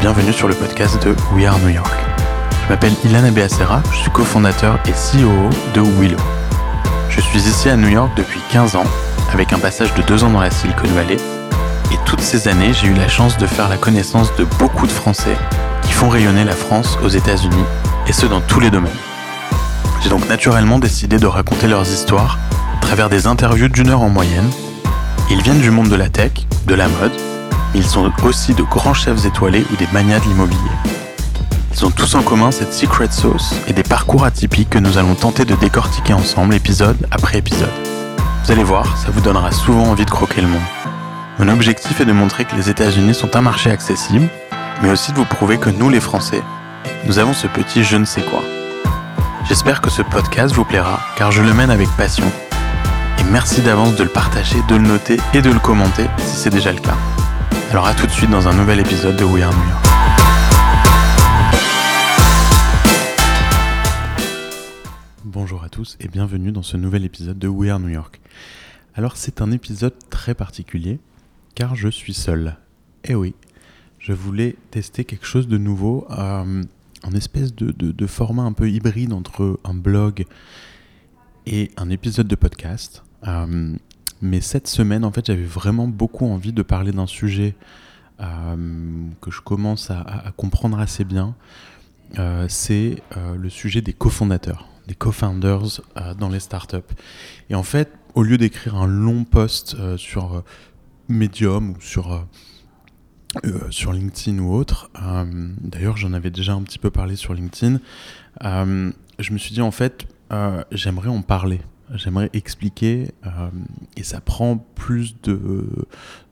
bienvenue sur le podcast de We Are New York. Je m'appelle Ilan Abeacera, je suis cofondateur et CEO de Willow. Je suis ici à New York depuis 15 ans, avec un passage de 2 ans dans la Silicon Valley, et toutes ces années j'ai eu la chance de faire la connaissance de beaucoup de Français qui font rayonner la France aux États-Unis, et ce dans tous les domaines. J'ai donc naturellement décidé de raconter leurs histoires à travers des interviews d'une heure en moyenne. Ils viennent du monde de la tech, de la mode, ils sont aussi de grands chefs étoilés ou des manias de l'immobilier. Ils ont tous en commun cette secret sauce et des parcours atypiques que nous allons tenter de décortiquer ensemble épisode après épisode. Vous allez voir, ça vous donnera souvent envie de croquer le monde. Mon objectif est de montrer que les États-Unis sont un marché accessible, mais aussi de vous prouver que nous les Français, nous avons ce petit je ne sais quoi. J'espère que ce podcast vous plaira car je le mène avec passion. Et merci d'avance de le partager, de le noter et de le commenter si c'est déjà le cas. Alors à tout de suite dans un nouvel épisode de We Are New York. Bonjour à tous et bienvenue dans ce nouvel épisode de We Are New York. Alors c'est un épisode très particulier car je suis seul. Eh oui, je voulais tester quelque chose de nouveau, euh, un espèce de, format un peu hybride entre un blog et un épisode de podcast. Euh, mais cette semaine, en fait, j'avais vraiment beaucoup envie de parler d'un sujet euh, que je commence à, comprendre assez bien. Euh, c'est euh, le sujet des cofondateurs, des co-founders dans les startups. Et en fait, au lieu d'écrire un long post sur Medium ou sur, sur LinkedIn ou autre, d'ailleurs j'en avais déjà un petit peu parlé sur LinkedIn, je me suis dit en fait, j'aimerais en parler j'aimerais expliquer, euh, et ça prend plus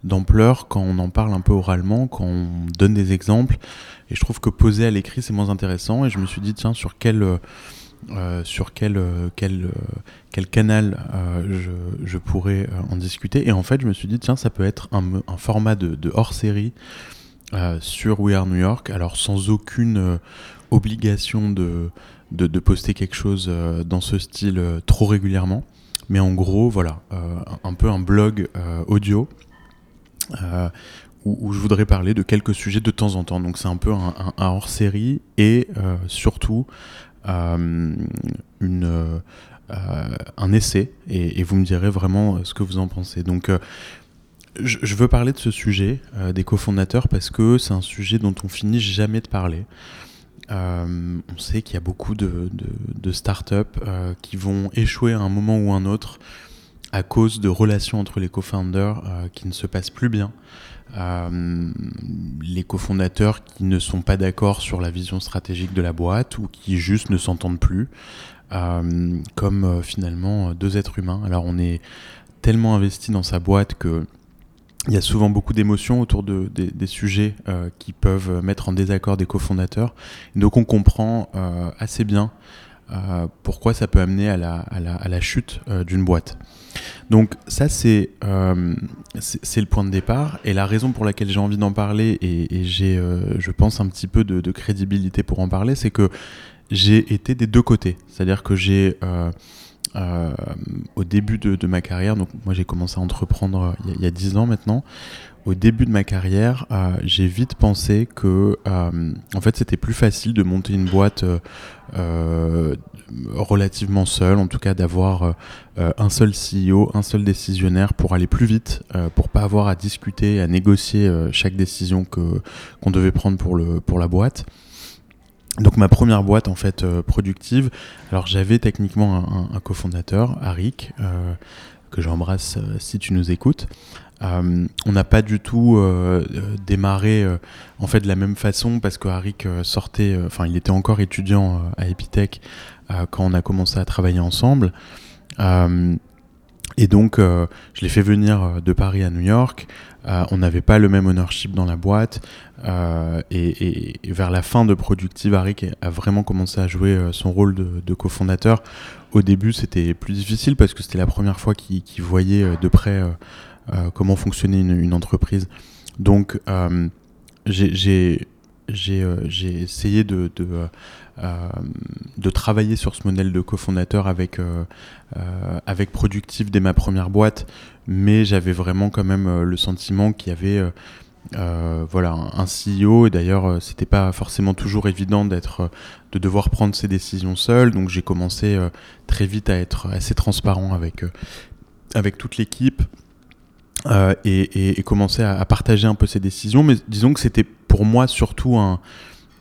d'ampleur quand on en parle un peu oralement, quand on donne des exemples, et je trouve que poser à l'écrit c'est moins intéressant, et je me suis dit tiens sur quel, euh, sur quel, quel, quel canal euh, je, je, pourrais en discuter, et en fait je me suis dit tiens ça peut être un, format de hors-série sur We Are New York, alors sans aucune obligation de de, poster quelque chose euh, dans ce style euh, trop régulièrement. Mais en gros, voilà, euh, un peu un blog audio où, je voudrais parler de quelques sujets de temps en temps. Donc c'est un peu un, hors-série et surtout une, un essai. Et, vous me direz vraiment ce que vous en pensez. Donc je, je, veux parler de ce sujet des cofondateurs parce que c'est un sujet dont on finit jamais de parler. Euh, on sait qu'il y a beaucoup de, de, startups euh, qui vont échouer à un moment ou un autre à cause de relations entre les co-founders euh, qui ne se passent plus bien. les cofondateurs qui ne sont pas d'accord sur la vision stratégique de la boîte ou qui juste ne s'entendent plus, comme finalement deux êtres humains. Alors on est tellement investi dans sa boîte que il y a souvent beaucoup d'émotions autour de, des, sujets euh, qui peuvent mettre en désaccord des cofondateurs. Donc on comprend euh, assez bien euh, pourquoi ça peut amener à la, à la, à la chute d'une boîte. Donc ça c'est le point de départ et la raison pour laquelle j'ai envie d'en parler et, et j'ai je pense un petit peu de, de crédibilité pour en parler, c'est que j'ai été des deux côtés. C'est-à-dire que j'ai euh, au début de, ma carrière, donc moi j'ai commencé à entreprendre euh, il y, a 10 ans maintenant, au début de ma carrière, euh, j'ai vite pensé que en fait c'était plus facile de monter une boîte relativement seule, en tout cas d'avoir un seul CEO, un seul décisionnaire pour aller plus vite, pour pas avoir à discuter, à négocier chaque décision que qu'on devait prendre pour le pour la boîte. Donc ma première boîte en fait euh, productive. Alors j'avais techniquement un, cofondateur, Arik, euh, que j'embrasse euh, si tu nous écoutes. on n'a pas du tout démarré en fait de la même façon parce que Arik sortait, enfin il était encore étudiant à Epitech quand on a commencé à travailler ensemble. et donc je l'ai fait venir de Paris à New York. On n'avait pas le même ownership dans la boîte. Euh, et, vers la fin de Productive, Arik a vraiment commencé à jouer euh, son rôle de, cofondateur. Au début, c'était plus difficile parce que c'était la première fois qu'il voyait de près comment fonctionnait une, entreprise. Donc, j'ai essayé de, travailler sur ce modèle de cofondateur avec, Productive dès ma première boîte mais j'avais vraiment quand même euh, le sentiment qu'il y avait euh, voilà, un CEO, et d'ailleurs, c'était pas forcément toujours évident d'être, de devoir prendre ses décisions seul. Donc, j'ai commencé très vite à être assez transparent avec, avec toute l'équipe. et, commencer à, partager un peu ces décisions. Mais disons que c'était pour moi surtout un,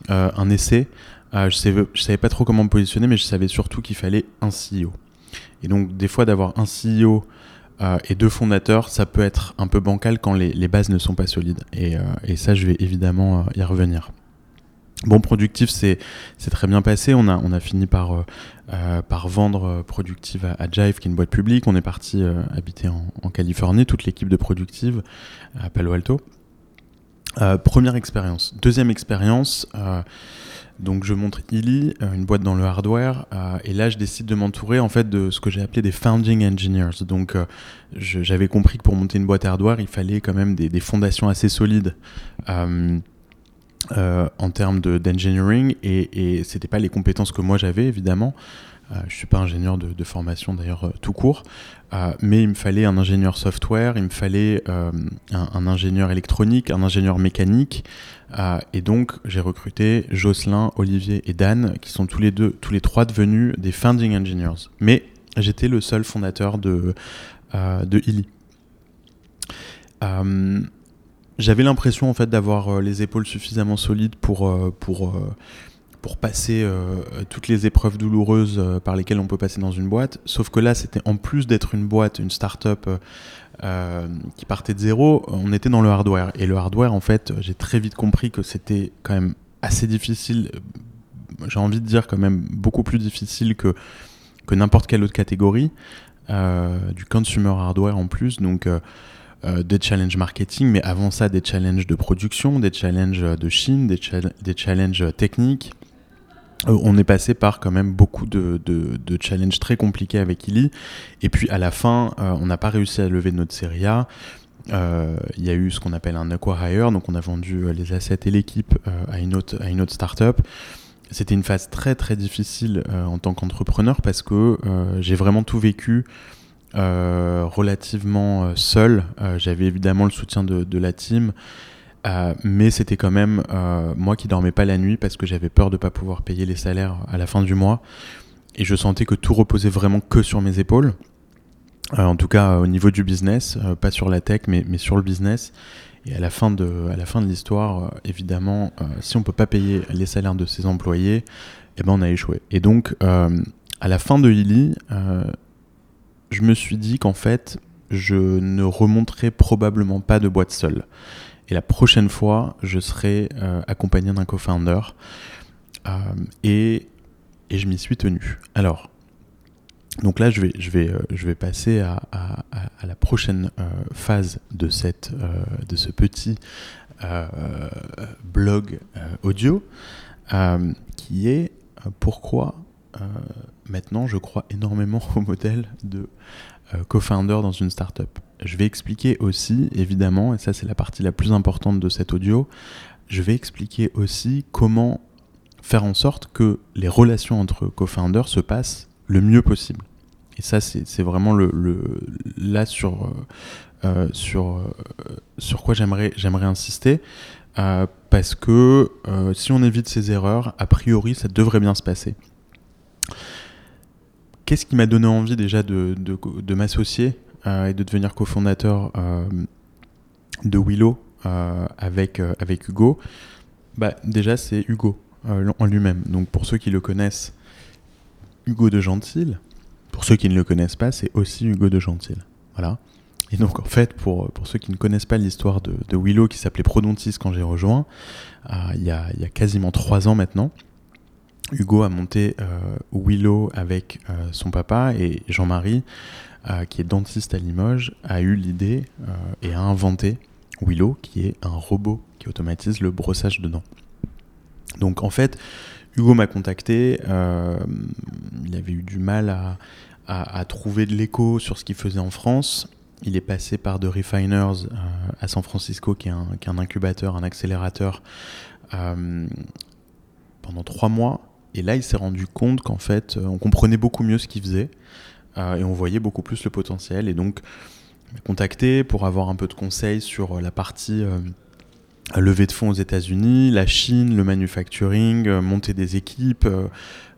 un essai. je, savais, je savais pas trop comment me positionner, mais je savais surtout qu'il fallait un CEO. Et donc, des fois, d'avoir un CEO euh, et deux fondateurs, ça peut être un peu bancal quand les, bases ne sont pas solides. Et, euh, ça, je vais évidemment euh, y revenir. Bon, Productif, c'est très bien passé. On a, fini par, vendre Productive à, Jive, qui est une boîte publique. On est parti habiter en, Californie, toute l'équipe de Productive à Palo Alto. première expérience. Deuxième expérience, donc je montre Illy, euh, une boîte dans le hardware, euh, et là je décide de m'entourer en fait de ce que j'ai appelé des founding engineers. Donc euh, j'avais compris que pour monter une boîte hardware, il fallait quand même des, fondations assez solides en termes d'engineering, et, et c'était pas les compétences que moi j'avais évidemment. Je ne suis pas ingénieur de, formation d'ailleurs tout court, mais il me fallait un ingénieur software, il me fallait un, ingénieur électronique, un ingénieur mécanique, euh, et donc, j'ai recruté Jocelyn, Olivier et Dan, qui sont tous les deux, tous les trois devenus des founding engineers. Mais j'étais le seul fondateur de, euh, de Illy. Euh, j'avais l'impression en fait d'avoir les épaules suffisamment solides pour, pour, pour passer toutes les épreuves douloureuses par lesquelles on peut passer dans une boîte. Sauf que là, c'était en plus d'être une boîte, une start-up euh, qui partait de zéro, on était dans le hardware. Et le hardware, en fait, j'ai très vite compris que c'était quand même assez difficile, j'ai envie de dire quand même beaucoup plus difficile que, que n'importe quelle autre catégorie, euh, du consumer hardware en plus. Donc, euh, des challenges marketing, mais avant ça, des challenges de production, des challenges de Chine, des, challenges techniques, euh, on est passé par quand même beaucoup de, challenges très compliqués avec Illy. Et puis à la fin, euh, on n'a pas réussi à lever notre série A. Euh, il y a eu ce qu'on appelle un acquire, donc on a vendu les assets et l'équipe à une autre, à une autre startup. C'était une phase très très difficile en tant qu'entrepreneur parce que j'ai vraiment tout vécu relativement seul. J'avais évidemment le soutien de la team. Euh, mais c'était quand même euh, moi qui dormais pas la nuit parce que j'avais peur de pas pouvoir payer les salaires à la fin du mois. Et je sentais que tout reposait vraiment que sur mes épaules. Euh, en tout cas au niveau du business, pas sur la tech, mais, mais, sur le business. Et à la fin de, à la fin de l'histoire, évidemment, si on peut pas payer les salaires de ses employés, eh ben on a échoué. Et donc, à la fin de Illy, je me suis dit qu'en fait, je ne remonterai probablement pas de boîte seule. Et la prochaine fois, je serai euh, accompagné d'un co-founder. Euh, et, et, je m'y suis tenu. Alors, donc là, je vais, je vais, euh, je vais passer à, à, la prochaine phase de, cette, de ce petit blog audio, qui est pourquoi maintenant je crois énormément au modèle de co-founder dans une startup. Je vais expliquer aussi, évidemment, et ça c'est la partie la plus importante de cet audio, je vais expliquer aussi comment faire en sorte que les relations entre co-founders se passent le mieux possible. Et ça, c'est vraiment là sur, euh, euh, sur, euh, sur quoi j'aimerais insister. parce que si on évite ces erreurs, a priori, ça devrait bien se passer. Qu'est-ce qui m'a donné envie déjà de, de, m'associer et de devenir cofondateur euh, de Willow euh, avec, avec Hugo, bah, déjà c'est Hugo en lui-même. Donc pour ceux qui le connaissent, Hugo de Gentil. Pour ceux qui ne le connaissent pas, c'est aussi Hugo de Gentil. Voilà. Et donc en fait, pour, pour ceux qui ne connaissent pas l'histoire de, de, Willow qui s'appelait Prodontis quand j'ai rejoint, il, y a, il, y a, quasiment trois ans maintenant, Hugo a monté Willow avec son papa et Jean-Marie euh, qui est dentiste à Limoges, a eu l'idée euh, et a inventé Willow, qui est un robot qui automatise le brossage de dents. Donc en fait, Hugo m'a contacté, euh, il avait eu du mal à, trouver de l'écho sur ce qu'il faisait en France. Il est passé par The Refiners à San Francisco, qui est, un, qui est, un, incubateur, un accélérateur, pendant trois mois. Et là, il s'est rendu compte qu'en fait, on comprenait beaucoup mieux ce qu'il faisait. Euh, et on voyait beaucoup plus le potentiel. Et donc, contacté pour avoir un peu de conseils sur la partie, euh, lever de fonds aux États-Unis, la Chine, le manufacturing, monter des équipes,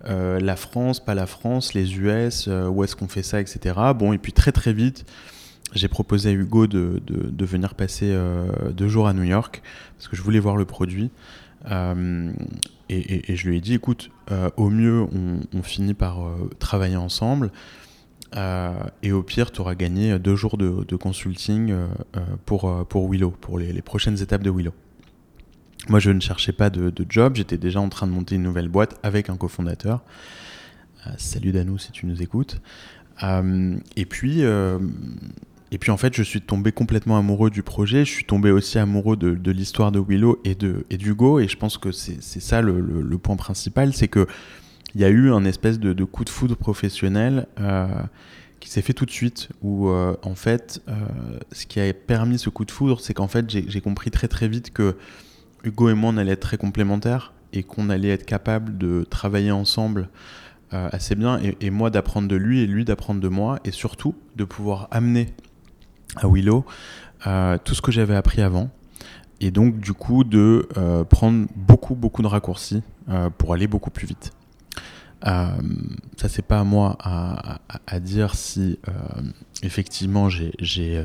la France, pas la France, les US, où est-ce qu'on fait ça, etc. Bon, et puis très très vite, j'ai proposé à Hugo de, de, venir passer deux jours à New York parce que je voulais voir le produit. Et, je lui ai dit, écoute, au mieux, on, finit par travailler ensemble. Euh, et au pire, tu auras gagné deux jours de, consulting euh, euh, pour, pour Willow, pour les, prochaines étapes de Willow. Moi, je ne cherchais pas de, job, j'étais déjà en train de monter une nouvelle boîte avec un cofondateur. salut Danou si tu nous écoutes. et puis, et puis en fait, je suis tombé complètement amoureux du projet. Je suis tombé aussi amoureux de, l'histoire de Willow et de et d'Hugo. Et je pense que c'est ça le, le, point principal, c'est que il y a eu un espèce de, coup de foudre professionnel euh, qui s'est fait tout de suite, où euh, en fait, euh, ce qui a permis ce coup de foudre, c'est qu'en fait, j'ai compris très très vite que Hugo et moi, on allait être très complémentaires et qu'on allait être capable de travailler ensemble assez bien, et, moi d'apprendre de lui et lui d'apprendre de moi, et surtout de pouvoir amener à Willow tout ce que j'avais appris avant, et donc du coup de prendre beaucoup beaucoup de raccourcis pour aller beaucoup plus vite. Euh, ça, c'est pas à moi à, dire si euh, effectivement j'ai euh,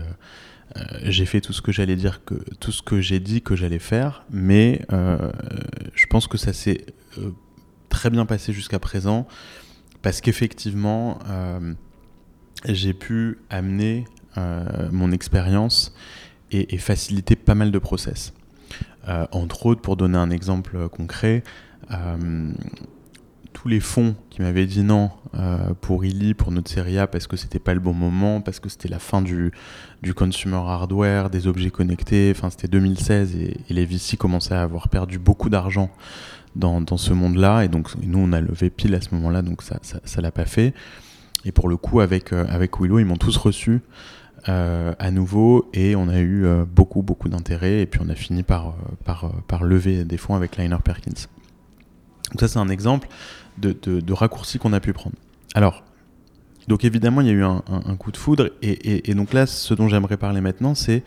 j'ai fait tout ce que j'allais dire, que tout ce que j'ai dit que j'allais faire, mais je pense que ça s'est très bien passé jusqu'à présent parce qu'effectivement j'ai pu amener mon expérience et, et, faciliter pas mal de process. entre autres, pour donner un exemple concret, tous les fonds qui m'avaient dit non euh, pour Illy, pour notre série A, parce que c'était pas le bon moment, parce que c'était la fin du, du consumer hardware, des objets connectés, enfin c'était 2016 et, les VC commençaient à avoir perdu beaucoup d'argent dans, ce monde-là, et donc nous on a levé pile à ce moment-là, donc ça ça, l'a pas fait. Et pour le coup, avec, euh, avec Willow, ils m'ont tous reçu euh, à nouveau et on a eu beaucoup, beaucoup d'intérêt. Et puis on a fini par, par lever des fonds avec Liner Perkins. Donc ça, c'est un exemple de, raccourcis qu'on a pu prendre. Alors, donc évidemment, il y a eu un, coup de foudre, et, donc là, ce dont j'aimerais parler maintenant, c'est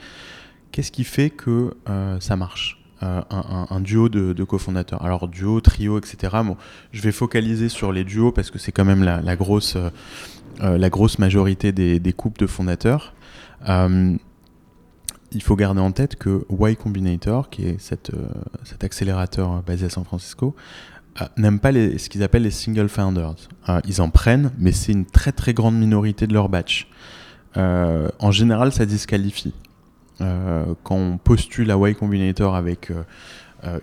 qu'est-ce qui fait que euh, ça marche euh, un, duo de, cofondateurs? Alors duo, trio, etc. Je vais focaliser sur les duos parce que c'est quand même la, grosse, euh, grosse majorité des, des couples de fondateurs. il faut garder en tête que Y Combinator, qui est cet accélérateur basé à San Francisco, euh, n'aiment pas les, ce qu'ils appellent les single founders. Euh, ils en prennent, mais c'est une très très grande minorité de leur batch. Euh, en général, ça disqualifie. quand on postule à Y Combinator avec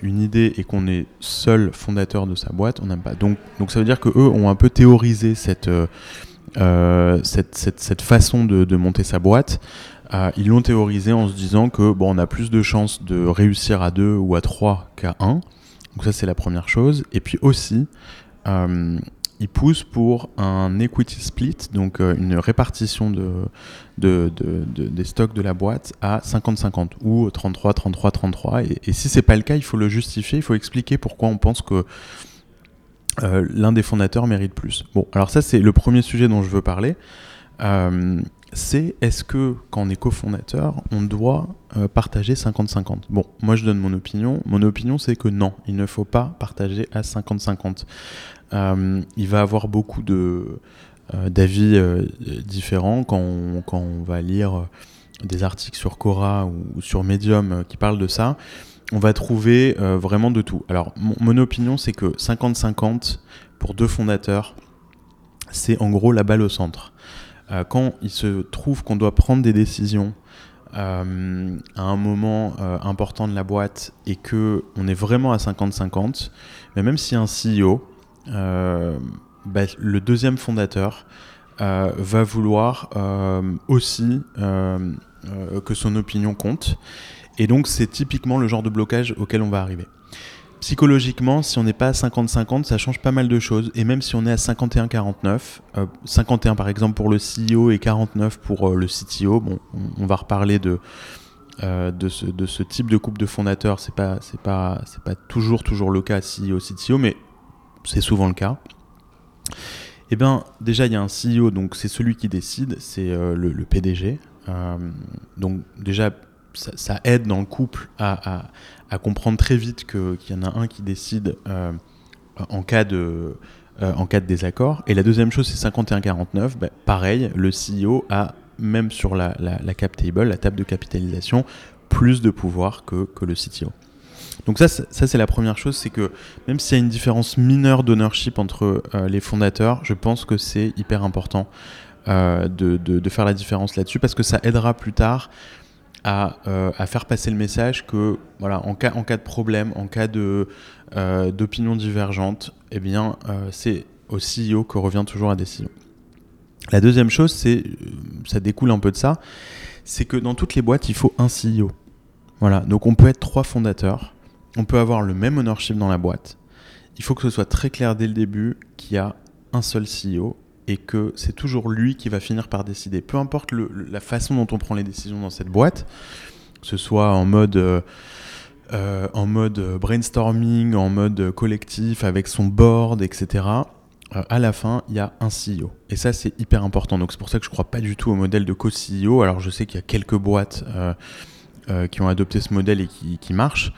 une idée et qu'on est seul fondateur de sa boîte, on n'aime pas. Donc, donc ça veut dire que eux ont un peu théorisé cette, cette, cette, cette, façon de, de, monter sa boîte. ils l'ont théorisé en se disant que bon, on a plus de chances de réussir à deux ou à trois qu'à un. Donc ça c'est la première chose. Et puis aussi, euh, ils poussent pour un equity split, donc euh, une répartition de, de, des stocks de la boîte à 50-50 ou 33, 33, 33. Et, et si c'est pas le cas, il faut le justifier, il faut expliquer pourquoi on pense que euh, l'un des fondateurs mérite plus. Bon, alors ça c'est le premier sujet dont je veux parler. C'est est-ce que quand on est cofondateur, on doit euh, partager 50-50 Bon, moi je donne mon opinion. Mon opinion c'est que non, il ne faut pas partager à 50-50. Euh, il va avoir beaucoup de euh, d'avis différents quand on, quand on, va lire des articles sur Quora ou, sur Medium qui parlent de ça. On va trouver vraiment de tout. Alors, mon opinion, c'est que 50-50 pour deux fondateurs, c'est en gros la balle au centre. Euh, quand il se trouve qu'on doit prendre des décisions euh, à un moment euh, important de la boîte et que on est vraiment à 50-50, mais même si un CEO, bah, le deuxième fondateur, va vouloir aussi que son opinion compte. Et donc c'est typiquement le genre de blocage auquel on va arriver psychologiquement, si on n'est pas à 50-50, ça change pas mal de choses. Et même si on est à 51-49, 51 euh, par exemple pour le CEO et 49 pour euh, le CTO, bon, on, va reparler de, euh, de, ce, de, ce, type de coupe de fondateurs. C'est pas, c'est pas, c'est pas toujours, toujours le cas CEO, CTO, mais c'est souvent le cas. Eh bien, déjà, il y a un CEO, donc c'est celui qui décide, c'est le, PDG. donc déjà, ça, aide dans le couple à, comprendre très vite qu'il y en a un qui décide en cas de en cas de désaccord. Et la deuxième chose, c'est 51-49. Bah, pareil, le CEO a, même sur la, cap table, la table de capitalisation, plus de pouvoir que, que le CTO. Donc ça, ça c'est la première chose, c'est que même s'il y a une différence mineure d'ownership entre euh, les fondateurs, je pense que c'est hyper important euh, de, de, faire la différence là-dessus parce que ça aidera plus tard à, euh, à, faire passer le message que voilà, en cas, en cas de problème, en cas de, d'opinion divergente, eh bien, c'est au CEO que revient toujours la décision. La deuxième chose, c'est, ça découle un peu de ça, c'est que dans toutes les boîtes, il faut un CEO. Voilà, donc on peut être trois fondateurs, on peut avoir le même ownership dans la boîte. Il faut que ce soit très clair dès le début qu'il y a un seul CEO et que c'est toujours lui qui va finir par décider. Peu importe la façon dont on prend les décisions dans cette boîte, que ce soit en mode, euh, euh, en mode brainstorming, en mode collectif, avec son board, etc. Euh, à la fin, il y a un CEO. Et ça, c'est hyper important. Donc c'est pour ça que je ne crois pas du tout au modèle de co-CEO. Alors je sais qu'il y a quelques boîtes qui ont adopté ce modèle et qui marchent.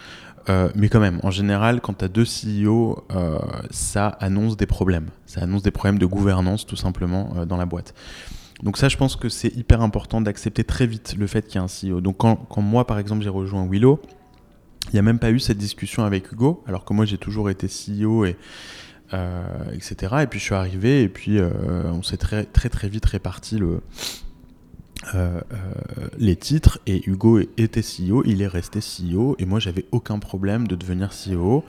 Euh, mais quand même, en général, quand tu as deux CEO, euh, ça annonce des problèmes. Ça annonce des problèmes de gouvernance, tout simplement, euh, dans la boîte. Donc ça, je pense que c'est hyper important d'accepter très vite le fait qu'il y a un CEO. Donc quand, moi, par exemple, j'ai rejoint Willow, il n'y a même pas eu cette discussion avec Hugo, alors que moi, j'ai toujours été CEO et... etc. Et puis je suis arrivé et puis on s'est très très très vite réparti le, euh, euh, les titres et Hugo était CEO, il est resté CEO et moi j'avais aucun problème de devenir CEO.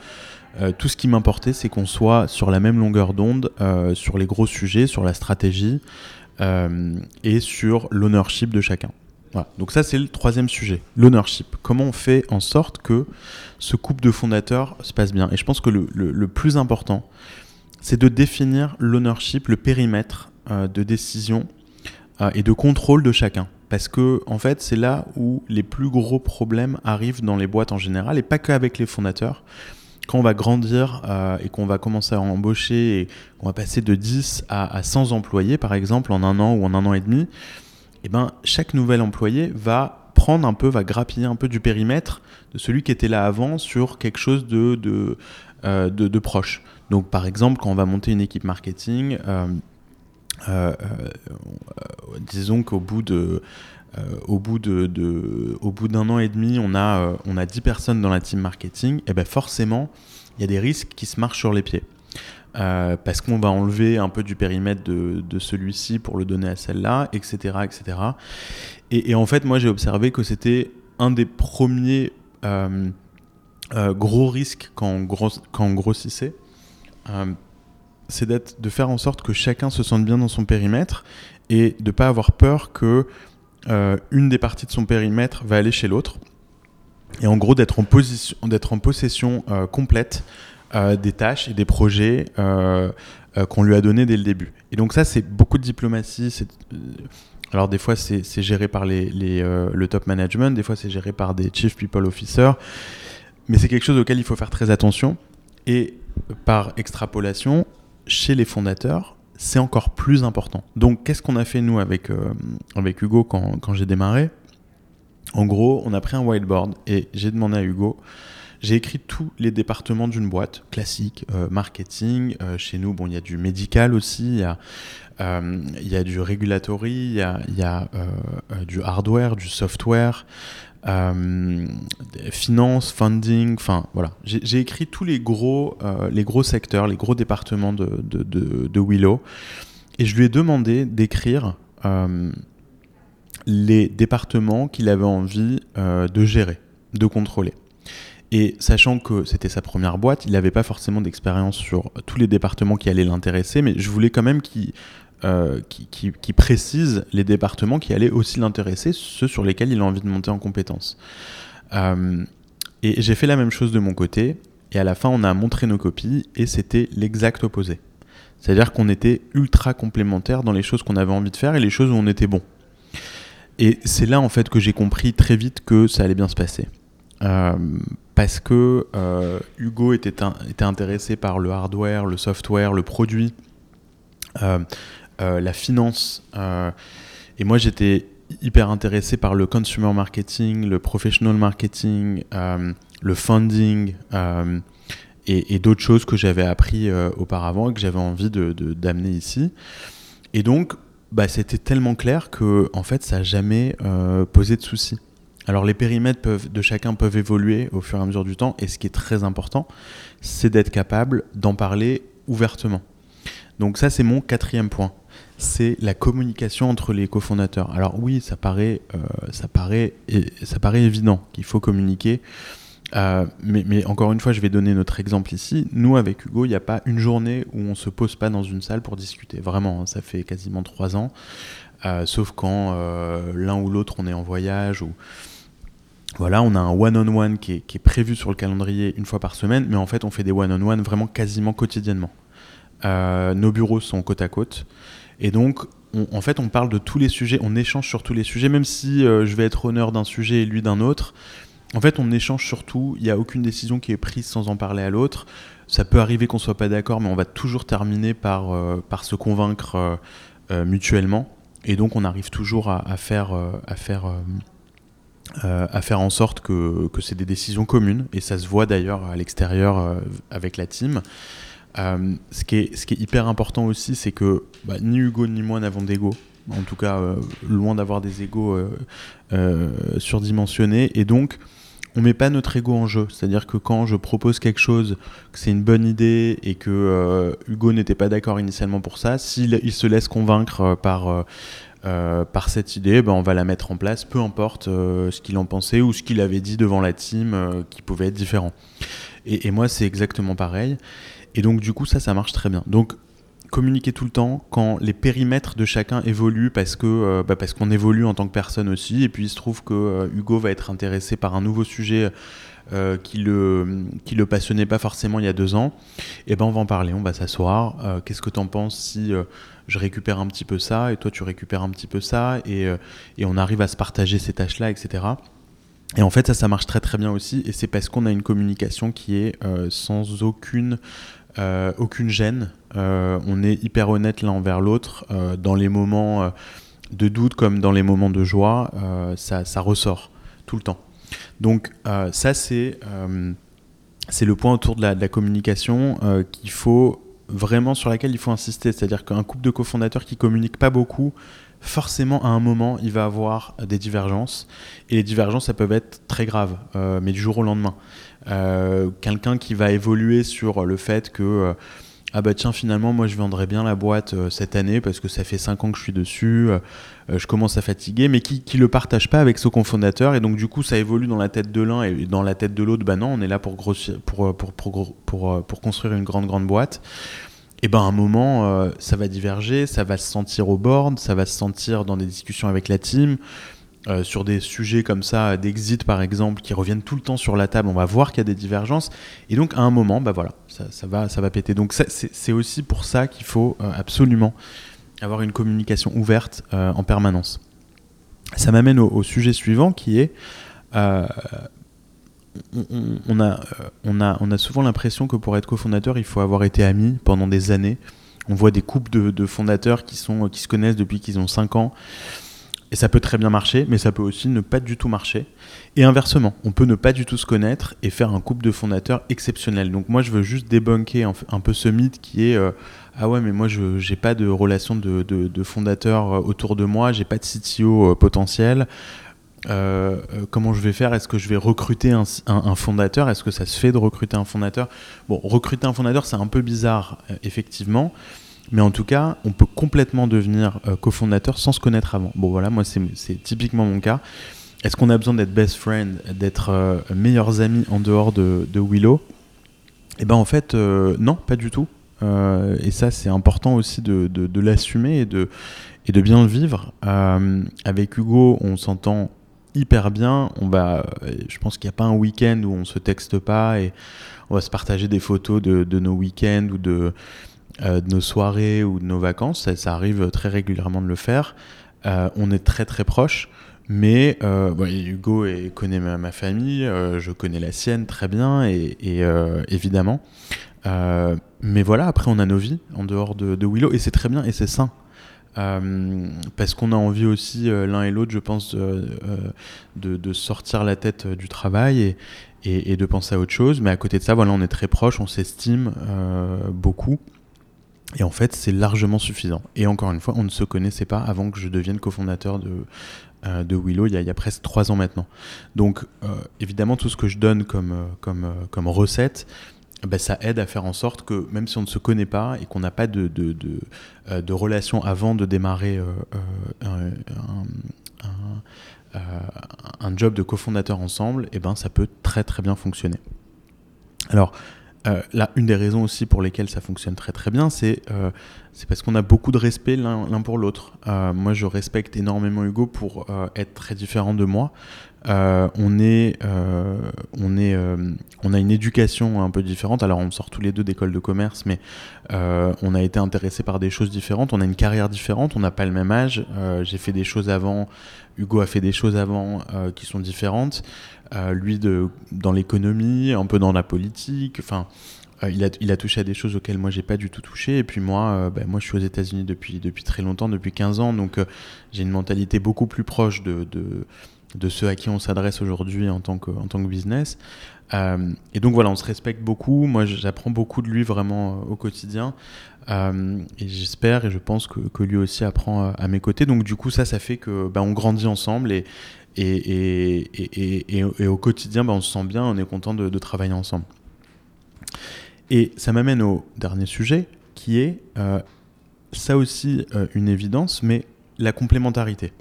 Euh, tout ce qui m'importait c'est qu'on soit sur la même longueur d'onde sur les gros sujets, sur la stratégie et sur l'ownership de chacun. Voilà. Donc ça c'est le troisième sujet, l'ownership. Comment on fait en sorte que ce couple de fondateurs se passe bien? Et je pense que le, le plus important c'est de définir l'ownership, le périmètre de décision euh, et de contrôle de chacun. Parce que, en fait, c'est là où les plus gros problèmes arrivent dans les boîtes en général, et pas qu'avec les fondateurs. Quand on va grandir euh, et qu'on va commencer à embaucher et qu'on va passer de 10 à, 100 employés, par exemple, en un an ou en un an et demi, eh ben, chaque nouvel employé va prendre un peu, va grappiller un peu du périmètre de celui qui était là avant sur quelque chose de, de, euh, proche. Donc, par exemple, quand on va monter une équipe marketing, disons qu'au bout de euh, au bout de, au bout d'un an et demi, on a on a 10 personnes dans la team marketing, et ben forcément, il y a des risques qui se marchent sur les pieds. parce qu'on va enlever un peu du périmètre de, celui-ci pour le donner à celle-là, etc., etc. Et, en fait, moi, j'ai observé que c'était un des premiers gros risques quand on grossissait c'est de faire en sorte que chacun se sente bien dans son périmètre et de pas avoir peur que euh, une des parties de son périmètre va aller chez l'autre. Et en gros, d'être en, position, d'être en possession euh, complète euh, des tâches et des projets qu'on lui a donnés dès le début. Et donc ça, c'est beaucoup de diplomatie. Alors des fois, c'est, géré par les, les le top management, des fois, c'est géré par des chief people officers. Mais c'est quelque chose auquel il faut faire très attention. Et par extrapolation, chez les fondateurs, c'est encore plus important. Donc, qu'est-ce qu'on a fait nous avec, euh, avec Hugo quand, quand j'ai démarré? En gros, on a pris un whiteboard et j'ai demandé à Hugo, j'ai écrit tous les départements d'une boîte classique, euh, marketing. Euh, chez nous, bon, il y a du médical aussi, il y a, du regulatory, il y a du hardware, du software, euh, finance, funding, enfin voilà. J'ai écrit tous les gros, euh, les gros secteurs, les gros départements de, Willow, et je lui ai demandé d'écrire euh, les départements qu'il avait envie de gérer, de contrôler. Et sachant que c'était sa première boîte, il n'avait pas forcément d'expérience sur tous les départements qui allaient l'intéresser, mais je voulais quand même qu'il euh, qui, précise les départements qui allaient aussi l'intéresser, ceux sur lesquels il a envie de monter en compétences. Euh, et j'ai fait la même chose de mon côté, et à la fin on a montré nos copies, et c'était l'exact opposé. C'est-à-dire qu'on était ultra complémentaires dans les choses qu'on avait envie de faire et les choses où on était bon. Et c'est là en fait que j'ai compris très vite que ça allait bien se passer. Euh, parce que Hugo était, intéressé par le hardware, le software, le produit, la finance. Euh, et moi, j'étais hyper intéressé par le consumer marketing, le professional marketing, le funding et, d'autres choses que j'avais appris auparavant et que j'avais envie d'amener de, d'amener ici. Et donc, bah, c'était tellement clair que en fait, ça n'a jamais posé de soucis. Alors les périmètres de chacun peuvent évoluer au fur et à mesure du temps, et ce qui est très important, c'est d'être capable d'en parler ouvertement. Donc ça, c'est mon quatrième point. C'est la communication entre les cofondateurs. Alors oui, ça paraît, euh, ça ça évident qu'il faut communiquer. Euh, mais, encore une fois, je vais donner notre exemple ici. Nous, avec Hugo, il n'y a pas une journée où on se pose pas dans une salle pour discuter. Vraiment, hein, ça fait quasiment trois ans. Euh, sauf quand l'un ou l'autre on est en voyage ou voilà, on a un one-on-one qui, est, prévu sur le calendrier une fois par semaine, mais en fait, on fait des one-on-one vraiment quasiment quotidiennement. Nos bureaux sont côte à côte. Et donc, en fait, on parle de tous les sujets, on échange sur tous les sujets, même si euh, je vais être honneur d'un sujet et lui d'un autre. En fait, on échange sur tout. Il n'y a aucune décision qui est prise sans en parler à l'autre. Ça peut arriver qu'on soit pas d'accord, mais on va toujours terminer par, euh, par se convaincre mutuellement. Et donc, on arrive toujours à, à faire, à faire euh, à faire en sorte que, que c'est des décisions communes, et ça se voit d'ailleurs à l'extérieur euh, avec la team. Euh, ce, qui est, hyper important aussi, c'est que bah, ni Hugo ni moi n'avons d'ego. En tout cas, loin d'avoir des égos surdimensionnés. Et donc, on met pas notre ego en jeu. C'est-à-dire que quand je propose quelque chose, que c'est une bonne idée et que Hugo n'était pas d'accord initialement pour ça, s'il il se laisse convaincre par euh, cette idée, ben, on va la mettre en place, peu importe euh, ce qu'il en pensait ou ce qu'il avait dit devant la team euh, qui pouvait être différent. Et, moi, c'est exactement pareil. Et donc, du coup, ça, ça marche très bien. Donc, communiquer tout le temps quand les périmètres de chacun évoluent parce que bah, parce qu'on évolue en tant que personne aussi. Et puis, il se trouve que Hugo va être intéressé par un nouveau sujet. qui le qui le passionnait pas forcément il y a deux ans, et ben on va en parler, on va s'asseoir. Qu'est-ce que tu en penses si je récupère un petit peu ça, et toi tu récupères un petit peu ça, et, euh, et on arrive à se partager ces tâches-là, etc. Et en fait, ça, ça marche très très bien aussi, et c'est parce qu'on a une communication qui est euh, sans aucune, euh, aucune gêne. on est hyper honnête l'un envers l'autre. dans les moments de doute comme dans les moments de joie, ça, ça, ressort tout le temps. Donc ça, c'est le point autour de la, communication qu'il faut vraiment sur laquelle il faut insister. C'est-à-dire qu'un couple de cofondateurs qui communique pas beaucoup, forcément à un moment, il va avoir des divergences. Et les divergences, ça peut être très graves, euh, mais du jour au lendemain. Euh, quelqu'un qui va évoluer sur le fait que euh, ah bah tiens finalement moi je vendrais bien la boîte cette année parce que ça fait 5 ans que je suis dessus, je commence à fatiguer, mais qui, qui le partage pas avec son cofondateur et donc du coup ça évolue dans la tête de l'un et dans la tête de l'autre, bah non on est là pour, grossir, pour, pour, pour, pour, construire une grande grande boîte. Et ben à un moment, euh, ça va diverger, ça va se sentir au board, ça va se sentir dans des discussions avec la team, euh, sur des sujets comme ça, d'exit par exemple, qui reviennent tout le temps sur la table, on va voir qu'il y a des divergences. Et donc à un moment, bah voilà, ça, va, ça va péter. Donc c'est aussi pour ça qu'il faut euh, absolument avoir une communication ouverte en permanence. Ça m'amène au, au, sujet suivant qui est on, a, on, a, on a souvent l'impression que pour être cofondateur, il faut avoir été ami pendant des années. On voit des couples de, fondateurs qui, sont, qui se connaissent depuis qu'ils ont 5 ans. Et ça peut très bien marcher, mais ça peut aussi ne pas du tout marcher. Et inversement, on peut ne pas du tout se connaître et faire un couple de fondateurs exceptionnel. Donc moi, je veux juste débunker un, peu ce mythe qui est euh, ah ouais, mais moi, je n'ai pas de relation de, de, fondateurs euh, autour de moi, j'ai pas de CTO euh, potentiel. Comment je vais faire? Est-ce que je vais recruter un, fondateur? Est-ce que ça se fait de recruter un fondateur? Bon, recruter un fondateur, c'est un peu bizarre, effectivement. Mais en tout cas, on peut complètement devenir cofondateur sans se connaître avant. Bon, voilà, moi, c'est typiquement mon cas. Est-ce qu'on a besoin d'être best friend, d'être meilleurs amis en dehors de, Willow? Eh ben, en fait, non, pas du tout. et ça, c'est important aussi de, de l'assumer et de, de bien le vivre. avec Hugo, on s'entend hyper bien. On va, je pense qu'il n'y a pas un week-end où on se texte pas et on va se partager des photos de, nos week-ends ou de, euh, de, nos soirées ou de nos vacances. Ça, arrive très régulièrement de le faire. Euh, on est très très proches. Mais euh, Hugo connaît ma, famille, je connais la sienne très bien et, évidemment. mais voilà, après on a nos vies en dehors de, Willow et c'est très bien et c'est sain. parce qu'on a envie aussi l'un et l'autre, je pense, de, sortir la tête du travail et, et, de penser à autre chose. Mais à côté de ça, voilà, on est très proches, on s'estime beaucoup. Et en fait, c'est largement suffisant. Et encore une fois, on ne se connaissait pas avant que je devienne cofondateur de, euh, de Willow il y, a, presque trois ans maintenant. Donc, euh, évidemment, tout ce que je donne comme, euh, comme, comme recette, ben, ça aide à faire en sorte que même si on ne se connaît pas et qu'on n'a pas de, de, de, relation avant de démarrer un, un, un, job de cofondateur ensemble, et eh ben, ça peut très très bien fonctionner. Alors, euh, là, une des raisons aussi pour lesquelles ça fonctionne très très bien, c'est euh, parce qu'on a beaucoup de respect l'un pour l'autre. Euh, moi, je respecte énormément Hugo pour être très différent de moi. On est, on est, on a une éducation un peu différente. Alors, on sort tous les deux d'école de commerce, mais on a été intéressés par des choses différentes. On a une carrière différente. On n'a pas le même âge. J'ai fait des choses avant. Hugo a fait des choses avant qui sont différentes. Euh, lui de, dans l'économie, un peu dans la politique. Enfin, euh, il, a, il, a, touché à des choses auxquelles moi j'ai pas du tout touché. Et puis moi, euh, ben, moi je suis aux États-Unis depuis, depuis très longtemps, depuis 15 ans, donc j'ai une mentalité beaucoup plus proche de, de ceux à qui on s'adresse aujourd'hui en, tant que, en tant que business. et donc voilà, on se respecte beaucoup. Moi j'apprends beaucoup de lui vraiment au quotidien. et j'espère et je pense que, que, lui aussi apprend à mes côtés. Donc du coup ça, ça fait que ben, on grandit ensemble et, et, au quotidien, bah, on se sent bien, on est content de, travailler ensemble. Et ça m'amène au dernier sujet, qui est euh, ça aussi euh, une évidence, mais la complémentarité.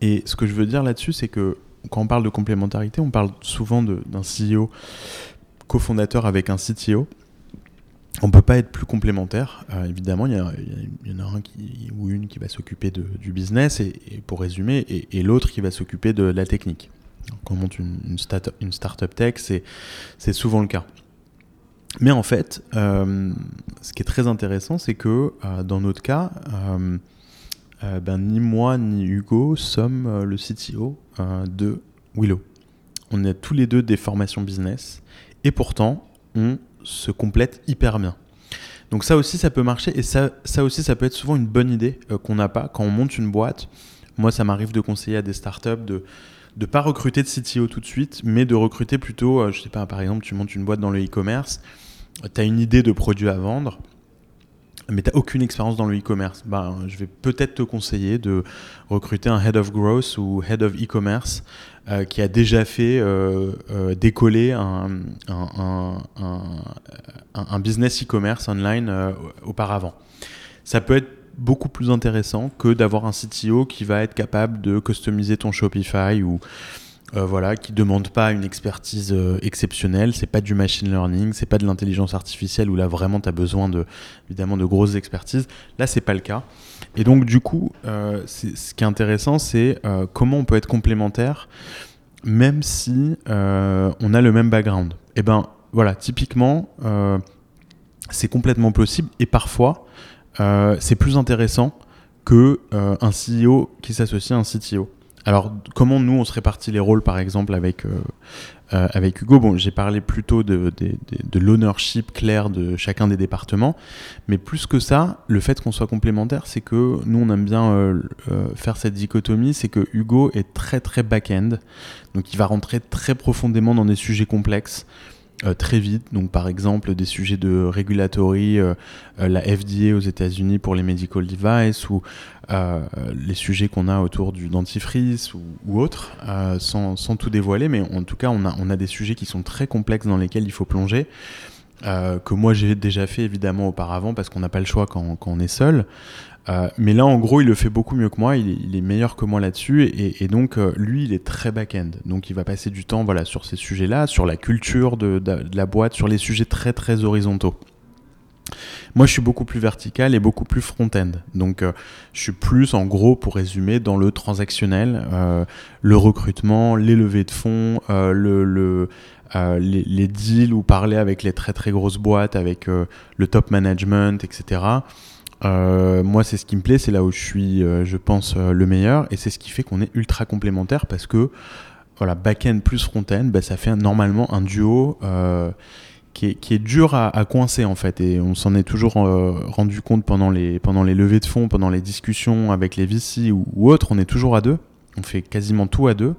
Et ce que je veux dire là-dessus, c'est que quand on parle de complémentarité, on parle souvent d'un CEO cofondateur avec un CTO on peut pas être plus complémentaire. Euh, évidemment, il y, en a un qui, ou une qui va s'occuper du business, et, pour résumer, et, l'autre qui va s'occuper de la technique. Quand on monte une, une, une start-up tech, c'est souvent le cas. Mais en fait, euh, ce qui est très intéressant, c'est que euh, dans notre cas, ben, ni moi ni Hugo sommes le CTO de Willow. On a tous les deux des formations business, et pourtant, on se complètent hyper bien. Donc ça aussi, ça peut marcher et ça, ça aussi, ça peut être souvent une bonne idée euh, qu'on n'a pas quand on monte une boîte. Moi, ça m'arrive de conseiller à des startups de ne pas recruter de CTO tout de suite, mais de recruter plutôt, euh, je sais pas, par exemple, tu montes une boîte dans le e-commerce, tu as une idée de produit à vendre, mais tu n'as aucune expérience dans le e-commerce. Ben, je vais peut-être te conseiller de recruter un Head of Growth ou Head of E-Commerce euh, qui a déjà fait euh, euh, décoller un, un, un, business e-commerce online auparavant. Ça peut être beaucoup plus intéressant que d'avoir un CTO qui va être capable de customiser ton Shopify ou euh, voilà, qui demande pas une expertise euh, exceptionnelle. C'est pas du machine learning, c'est pas de l'intelligence artificielle où là vraiment tu as besoin de grosses expertises. Là, c'est pas le cas. Et donc, du coup, euh, ce qui est intéressant, c'est comment on peut être complémentaire même si on a le même background. Et eh ben voilà, typiquement, c'est complètement possible et parfois, c'est plus intéressant que un CEO qui s'associe à un CTO. Alors, comment nous, on se répartit les rôles, par exemple, avec, euh, euh, avec Hugo? Bon, j'ai parlé plutôt de, de, l'ownership clair de chacun des départements, mais plus que ça, le fait qu'on soit complémentaire, c'est que nous, on aime bien euh, faire cette dichotomie, c'est que Hugo est très, très back-end, donc il va rentrer très profondément dans des sujets complexes. Euh, très vite. Donc, par exemple, des sujets de regulatory, euh, euh, la FDA aux États-Unis pour les medical devices ou les sujets qu'on a autour du dentifrice ou, autres, sans, sans, tout dévoiler. Mais en tout cas, on a, on a des sujets qui sont très complexes dans lesquels il faut plonger. que moi j'ai déjà fait évidemment auparavant parce qu'on n'a pas le choix quand, quand on est seul. Euh, mais là, en gros, il le fait beaucoup mieux que moi. Il est, meilleur que moi là-dessus. Et, donc, euh, lui, il est très back-end. Donc, il va passer du temps voilà, sur ces sujets-là, sur la culture de, la boîte, sur les sujets très, très horizontaux. Moi, je suis beaucoup plus vertical et beaucoup plus front-end. Donc, euh, je suis plus, en gros, pour résumer, dans le transactionnel, le recrutement, les levées de fonds, le, les, les, deals ou parler avec les très, très grosses boîtes, avec le top management, etc. Euh, moi, c'est ce qui me plaît, c'est là où je suis, euh, je pense, euh, le meilleur, et c'est ce qui fait qu'on est ultra complémentaires parce que, voilà, back-end plus front-end, bah, ça fait normalement un duo qui est, dur à, coincer en fait et on s'en est toujours rendu compte pendant les, pendant les levées de fonds, pendant les discussions avec les VC ou autres, on est toujours à deux, on fait quasiment tout à deux.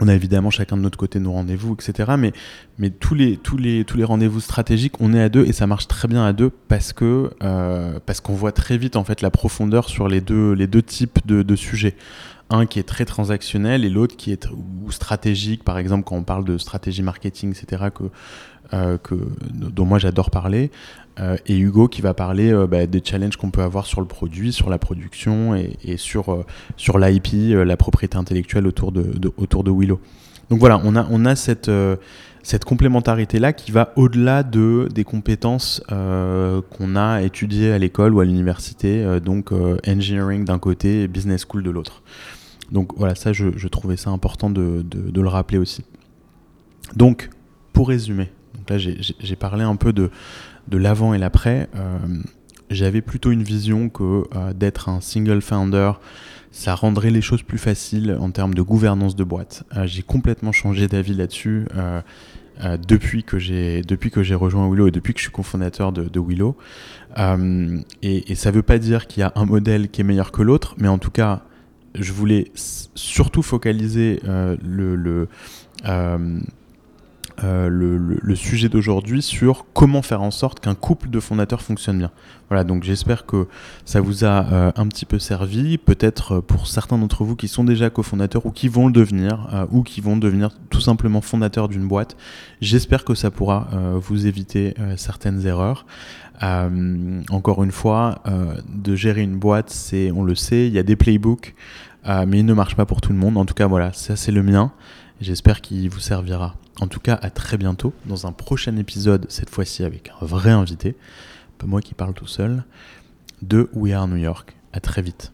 On a évidemment chacun de notre côté nos rendez-vous, etc. Mais, tous les, rendez-vous stratégiques, on est à deux et ça marche très bien à deux parce que euh, qu'on voit très vite en fait la profondeur sur les deux, types de, sujets. Un qui est très transactionnel et l'autre qui est ou stratégique, par exemple quand on parle de stratégie marketing, etc. que, dont moi j'adore parler. Euh, et Hugo qui va parler euh, bah, des challenges qu'on peut avoir sur le produit, sur la production et, sur, euh, sur l'IP, euh, la propriété intellectuelle autour de, autour de Willow. Donc voilà, on a, on a cette, euh, cette complémentarité-là qui va au-delà de, des compétences euh, qu'on a étudiées à l'école ou à l'université, donc engineering d'un côté et business school de l'autre. Donc voilà, ça je, je, trouvais ça important de, de le rappeler aussi. Donc, pour résumer, donc là j'ai parlé un peu de, de l'avant et l'après, euh, j'avais plutôt une vision que euh, d'être un single founder, ça rendrait les choses plus faciles en termes de gouvernance de boîte. Euh, j'ai complètement changé d'avis là-dessus depuis que j'ai depuis que j'ai rejoint Willow et depuis que je suis cofondateur de, Willow. Et, et ça veut pas dire qu'il y a un modèle qui est meilleur que l'autre, mais en tout cas, je voulais surtout focaliser le, le euh, le, sujet d'aujourd'hui sur comment faire en sorte qu'un couple de fondateurs fonctionne bien. Voilà, donc j'espère que ça vous a euh, un petit peu servi, peut-être pour certains d'entre vous qui sont déjà cofondateurs ou qui vont le devenir, euh, ou qui vont devenir tout simplement fondateurs d'une boîte. J'espère que ça pourra euh, vous éviter certaines erreurs. encore une fois, de gérer une boîte, c'est, on le sait, il y a des playbooks, mais ils ne marchent pas pour tout le monde. En tout cas, voilà, ça c'est le mien. J'espère qu'il vous servira. En tout cas, à très bientôt dans un prochain épisode, cette fois-ci avec un vrai invité, pas moi qui parle tout seul, de We Are New York. À très vite.